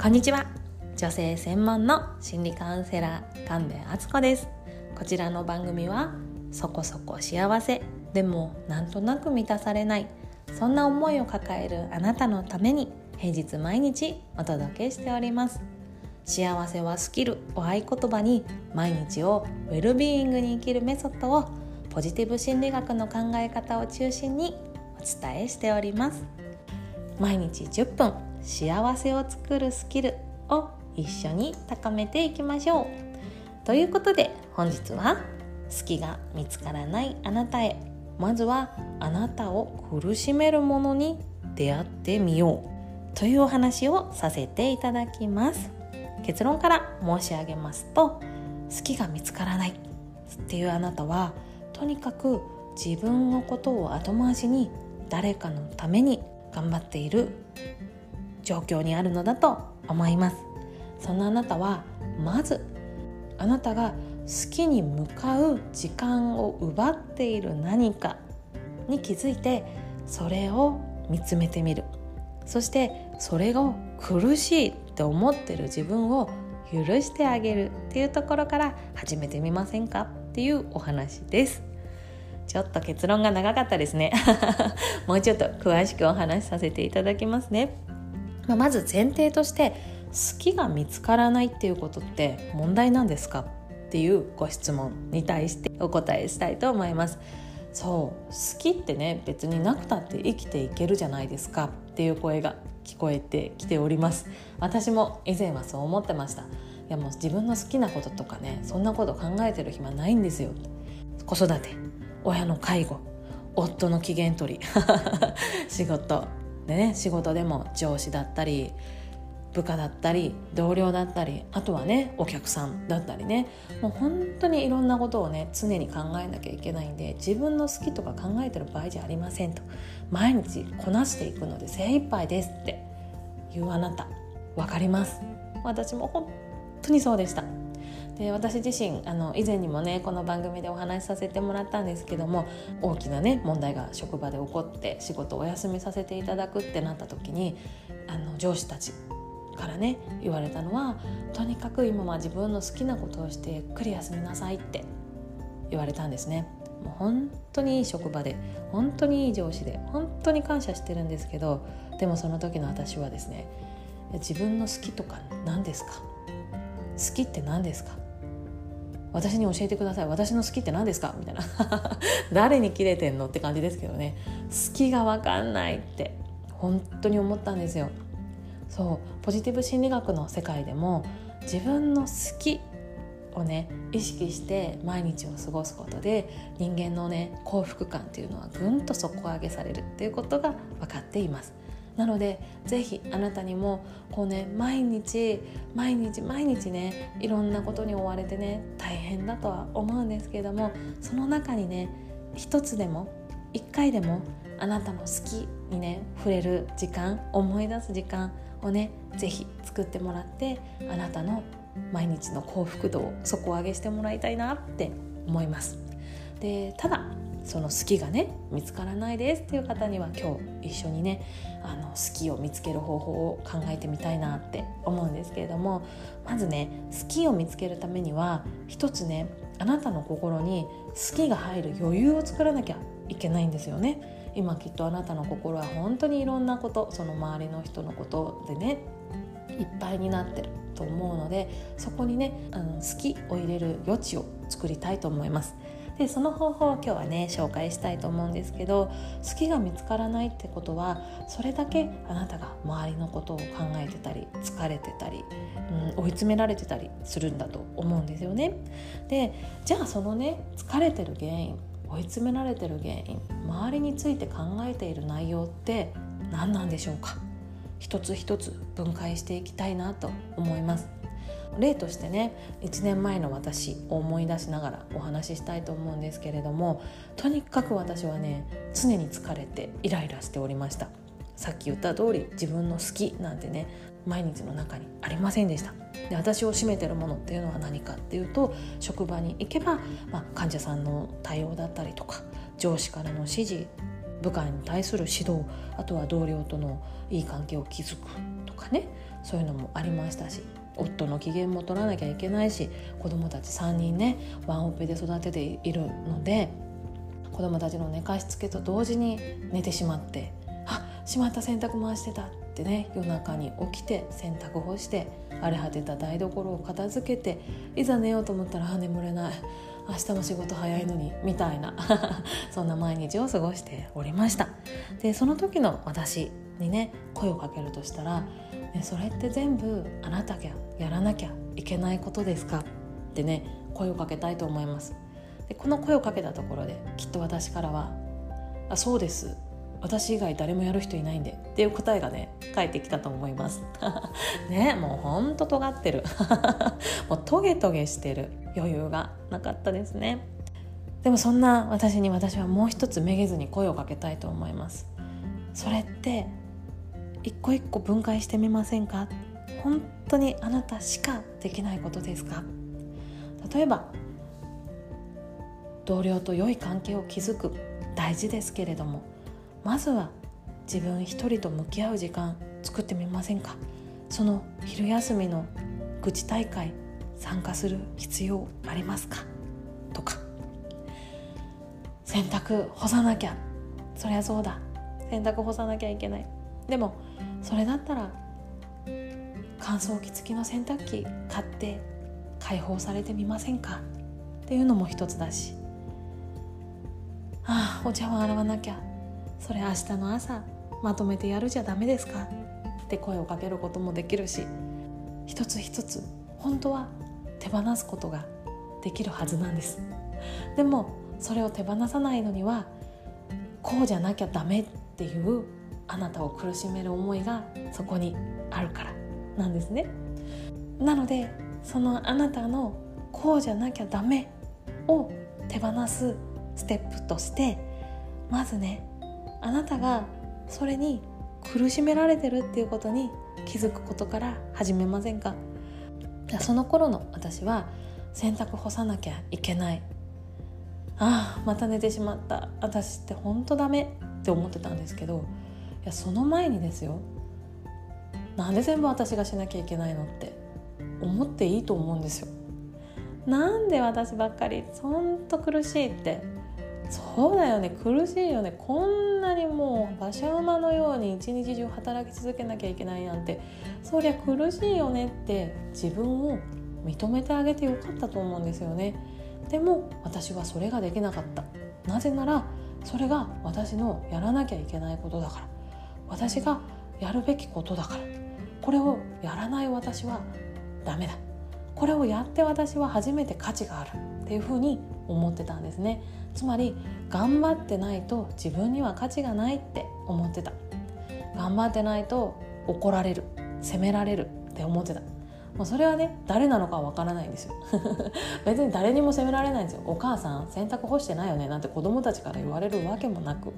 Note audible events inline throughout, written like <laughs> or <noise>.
こんにちは。女性専門の心理カウンセラー神戸敦子です。こちらの番組はそこそこ幸せでもなんとなく満たされないそんな思いを抱えるあなたのために平日毎日お届けしております。幸せはスキルを合言葉に毎日をウェルビーイングに生きるメソッドをポジティブ心理学の考え方を中心にお伝えしております。毎日10分幸せを作るスキルを一緒に高めていきましょう。ということで本日は好きが見つからないあなたへ。まずはあなたを苦しめるものに出会ってみよう。というお話をさせていただきます。結論から申し上げますと好きが見つからないっていうあなたはとにかく自分のことを後回しに誰かのために頑張っている。状況にあるのだと思います。そんなあなたはまずあなたが好きに向かう時間を奪っている何かに気づいてそれを見つめてみる。そしてそれが苦しいって思ってる自分を許してあげる。っていうところから始めてみませんか？っていうお話です。ちょっと結論が長かったですね。<laughs> もうちょっと詳しくお話しさせていただきますね。まあ、まず前提として好きが見つからないっていうことって問題なんですかっていうご質問に対してお答えしたいと思います。そう好きってね別になくたって生きていけるじゃないですかっていう声が聞こえてきております。私も以前はそう思ってました。いやもう自分の好きなこととかねそんなこと考えてる暇ないんですよ。子育て親の介護夫の機嫌取り <laughs> 仕事。でね仕事でも上司だったり部下だったり同僚だったりあとはねお客さんだったりね。もう本当にいろんなことをね常に考えなきゃいけないんで自分の好きとか考えてる場合じゃありませんと。毎日こなしていくので精一杯ですっていうあなた分かります？私も本当にそうでした。で私自身あの以前にもねこの番組でお話しさせてもらったんですけども大きなね問題が職場で起こって仕事をお休みさせていただくってなった時にあの上司たちからね言われたのはとにかく今は自分の好きなことをしてゆっくり休みなさいって言われたんですね。もう本当にいい職場で本当にいい上司で本当に感謝してるんですけどでもその時の私はですね自分の好きとか何ですか？好きって何ですか？私に教えてください。私の好きって何ですか？みたいな。<laughs> 誰にキレてんのって感じですけどね。好きが分かんないって。本当に思ったんですよ。そう。ポジティブ心理学の世界でも自分の好きをね意識して毎日を過ごすことで人間のね幸福感っていうのはぐんと底上げされるっていうことが分かっています。なので是非あなたにもこうね毎日毎日毎日ねいろんなことに追われてね大変だとは思うんですけれどもその中にね一つでも一回でもあなたの好きにね触れる時間思い出す時間をね是非作ってもらってあなたの毎日の幸福度を底上げしてもらいたいなって思います。でただその好きがね見つからないですっていう方には今日一緒にねあの好きを見つける方法を考えてみたいなって思うんですけれどもまずね好きを見つけるためには一つねあなたの心に好きが入る余裕を作らなきゃいけないんですよね。今きっとあなたの心は本当にいろんなことその周りの人のことでねいっぱいになってると思うのでそこにねあの好きを入れる余地を作りたいと思います。でその方法を今日はね紹介したいと思うんですけど好きが見つからないってことはそれだけあなたが周りのことを考えてたり疲れてたり、うん、追い詰められてたりするんだと思うんですよね。でじゃあそのね疲れてる原因追い詰められてる原因周りについて考えている内容って何なんでしょうか？一つ一つ分解していきたいなと思います例としてね1年前の私を思い出しながらお話ししたいと思うんですけれどもとにかく私はね常に疲れてイライラしておりました。さっき言った通り自分の好きなんてね毎日の中にありませんでした。で私を占めてるものっていうのは何かっていうと職場に行けば、まあ、患者さんの対応だったりとか上司からの指示部下に対する指導あとは同僚とのいい関係を築くとかねそういうのもありましたし夫の機嫌も取らなきゃいけないし子供たち3人ねワンオペで育てているので子供たちの寝かしつけと同時に寝てしまって「あしまった洗濯回してた」ってね夜中に起きて洗濯干して荒れ果てた台所を片付けていざ寝ようと思ったら「あ眠れない」明日も仕事早いのにみたいな <laughs> そんな毎日を過ごしておりました。でその時の私にね声をかけるとしたらね、それって全部あなたがやらなきゃいけないことですか？ってね声をかけたいと思います。でこの声をかけたところできっと私からは「あそうです。私以外誰もやる人いないんで」っていう答えがね返ってきたと思います。<laughs> ねもうほんと尖ってる。<laughs> もうトゲトゲしてる。余裕がなかったですね。でもそんな私に私はもう一つめげずに声をかけたいと思います。それって一個一個分解してみませんか？本当にあなたしかできないことですか？例えば同僚と良い関係を築く。大事ですけれども。まずは自分一人と向き合う時間作ってみませんか？その昼休みの愚痴大会参加する必要ありますか？とか。洗濯干さなきゃ。そりゃそうだ。洗濯干さなきゃいけない。でもそれだったら乾燥機付きの洗濯機買って解放されてみませんか？っていうのも一つだし。ああお茶碗洗わなきゃ。それ明日の朝まとめてやるじゃダメですか。って声をかけることもできるし。一つ一つ本当は手放すことができるはずなんです。でもそれを手放さないのにはこうじゃなきゃダメっていうあなたを苦しめる思いがそこにあるからなんですね。なのでそのあなたのこうじゃなきゃダメを手放すステップとしてまずねあなたがそれに苦しめられてるっていうことに気づくことから始めませんか？その頃の私は洗濯干さなきゃいけない。ああまた寝てしまった。私って本当ダメって思ってたんですけどいやその前にですよ。なんで全部私がしなきゃいけないのって思っていいと思うんですよ。なんで私ばっかりほんと苦しいってそうだよね苦しいよね。こんなにもう馬車馬のように一日中働き続けなきゃいけないなんて。そりゃ苦しいよねって自分を認めてあげてよかったと思うんですよね。でも私はそれができなかった。なぜならそれが私のやらなきゃいけないことだから。私がやるべきことだから。これをやらない私はダメだ。これをやって私は初めて価値があるっていうふうに思ってたんですね。つまり頑張ってないと自分には価値がないって思ってた。頑張ってないと怒られる責められるって思ってた。もうそれはね誰なのかわからないんですよ。<laughs> 別に誰にも責められないんですよ。お母さん洗濯干してないよねなんて子供たちから言われるわけもなく。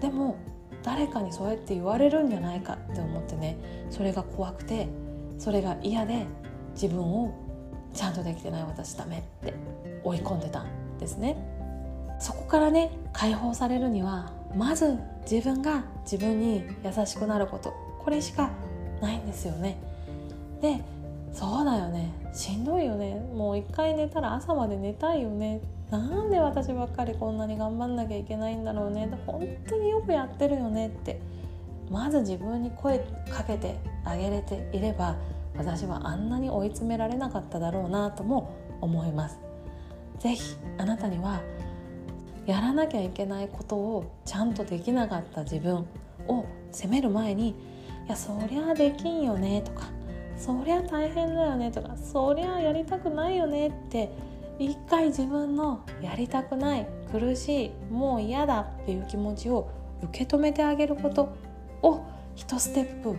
でも誰かにそうやって言われるんじゃないかって思ってねそれが怖くてそれが嫌で自分をちゃんとできてない私ダメって追い込んでたんですね。そこからね解放されるにはまず自分が自分に優しくなること。これしかないんですよね。でそうだよね。しんどいよね。もう一回寝たら朝まで寝たいよね。なんで私ばっかりこんなに頑張んなきゃいけないんだろうね。本当によくやってるよねって。まず自分に声かけてあげれていれば私はあんなに追い詰められなかっただろうなとも思います。是非あなたにはやらなきゃいけないことをちゃんとできなかった自分を責める前に「いやそりゃできんよね」とか「そりゃ大変だよね」とか「そりゃやりたくないよね」って一回自分のやりたくない苦しいもう嫌だっていう気持ちを受け止めてあげることを一ステップ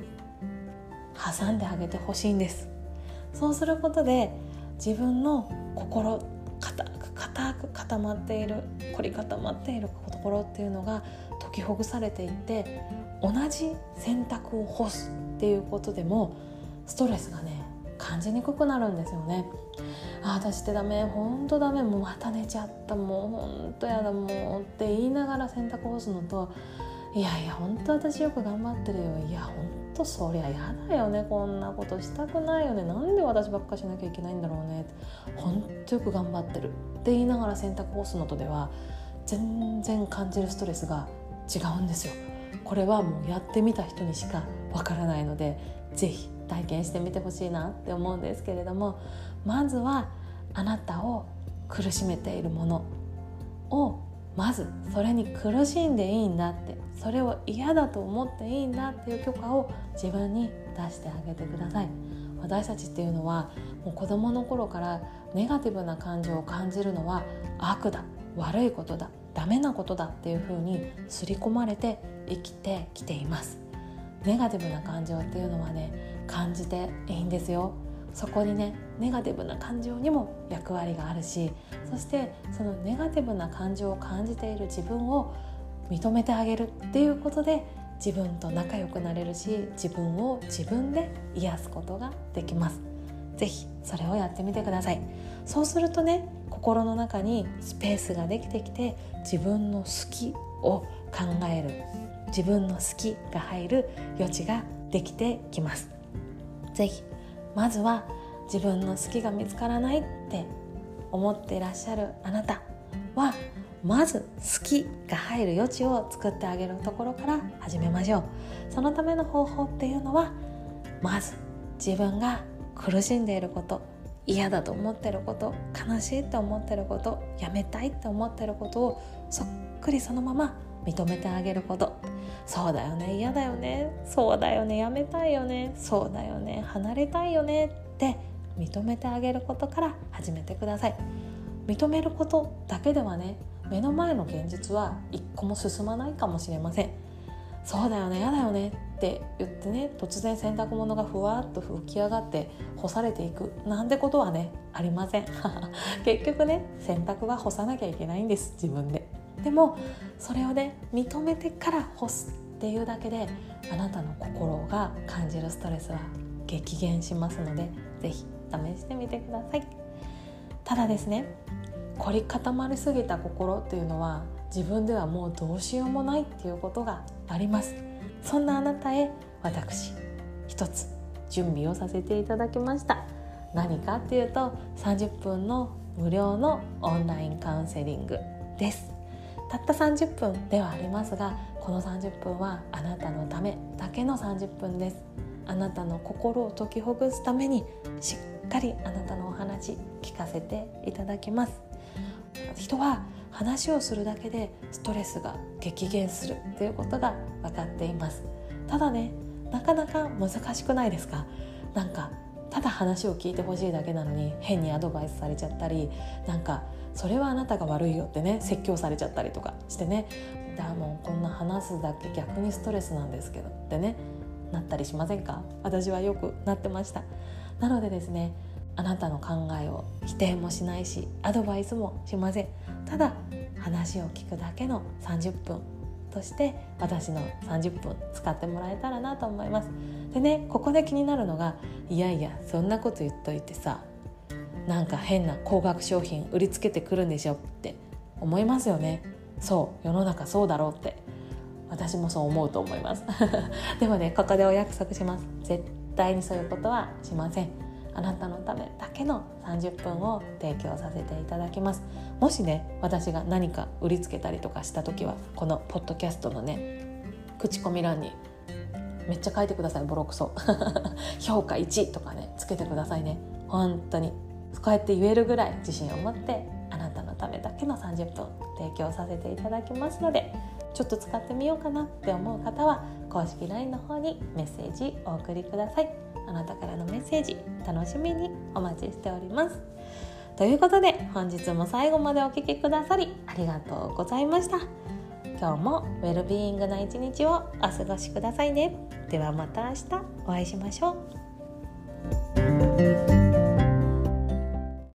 挟んであげてほしいんです。そうすることで自分の心固く固く固まっている凝り固まっているところっていうのが解きほぐされていって同じ洗濯を干すっていうことでもストレスがね感じにくくなるんですよね。あ私ってダメほんとダメもうまた寝ちゃったもうほんとやだもうって言いながら洗濯干すのといやいやほんと私よく頑張ってるよいやほんとそりゃ嫌だよね。こんなことしたくないよね。なんで私ばっかしなきゃいけないんだろうね。ほんとよく頑張ってるって言いながら洗濯干すのとでは全然感じるストレスが違うんですよ。これはもうやってみた人にしかわからないので是非体験してみてほしいなって思うんですけれどもまずはあなたを苦しめているものをまずそれに苦しんでいいんだってそれを嫌だと思っていいんだっていう許可を自分に出してあげてください。私たちっていうのはもう子供の頃からネガティブな感情を感じるのは悪だ悪いことだ。ダメなことだっていうふうに刷り込まれて生きてきています。ネガティブな感情っていうのはね感じていいんですよ。そこにねネガティブな感情にも役割があるしそしてそのネガティブな感情を感じている自分を認めてあげるっていうことで自分と仲良くなれるし自分を自分で癒すことができます。是非それをやってみてください。そうするとね心の中にスペースができてきて自分の好きを考える自分の好きが入る余地ができてきます。是非まずは自分の好きが見つからないって思っていらっしゃるあなたはまず好きが入る余地を作ってあげるところから始めましょう。そのための方法っていうのはまず自分が苦しんでいること嫌だと思ってること悲しいって思ってることやめたいって思ってることをそっくりそのまま認めてあげること。そうだよね嫌だよねそうだよねやめたいよねそうだよね離れたいよねって認めてあげることから始めてください。認めることだけではね目の前の現実は一個も進まないかもしれません。そうだよね嫌だよねって言ってね突然洗濯物がふわっと浮き上がって干されていくなんてことはねありません。<laughs> 結局ね洗濯は干さなきゃいけないんです自分で。でもそれをね認めてから干すっていうだけであなたの心が感じるストレスは激減しますので是非試してみてください。ただですね凝り固まりすぎた心っていうのは自分ではもうどうしようもないっていうことがあります。そんなあなたへ私一つ準備をさせていただきました。何かっていうと30分の無料のオンラインカウンセリングです。たった30分ではありますがこの30分はあなたのためだけの30分です。あなたの心を解きほぐすためにしっかりあなたのお話聞かせていただきます。人は話をするだけでストレスが激減するということが分かっています。ただねなかなか難しくないですか？なんかただ話を聞いてほしいだけなのに変にアドバイスされちゃったりなんかそれはあなたが悪いよってね説教されちゃったりとかしてね。だもうこんな話すだけ逆にストレスなんですけどってねなったりしませんか？私はよくなってました。なのでですねあなたの考えを否定もしないしアドバイスもしません。ただ話を聞くだけの30分として私の30分使ってもらえたらなと思います。でねここで気になるのがいやいやそんなこと言っといてさなんか変な高額商品売りつけてくるんでしょって思いますよね。そう世の中そうだろうって。私もそう思うと思います。<laughs> でもねここでお約束します。絶対にそういうことはしません。あなたのためだけの30分を提供させていただきます。もしね私が何か売りつけたりとかした時はこのポッドキャストのね口コミ欄にめっちゃ書いてくださいボロクソ。<laughs> 評価1とかねつけてくださいね。本当に。こうやって言えるぐらい自信を持ってあなたのためだけの30分提供させていただきますのでちょっと使ってみようかなって思う方は公式 LINE の方にメッセージお送りください。あなたからのメッセージ楽しみにお待ちしております。ということで本日も最後までお聴きくださりありがとうございました。今日もウェルビーイングな一日をお過ごしくださいね。ではまた明日お会いしましょう。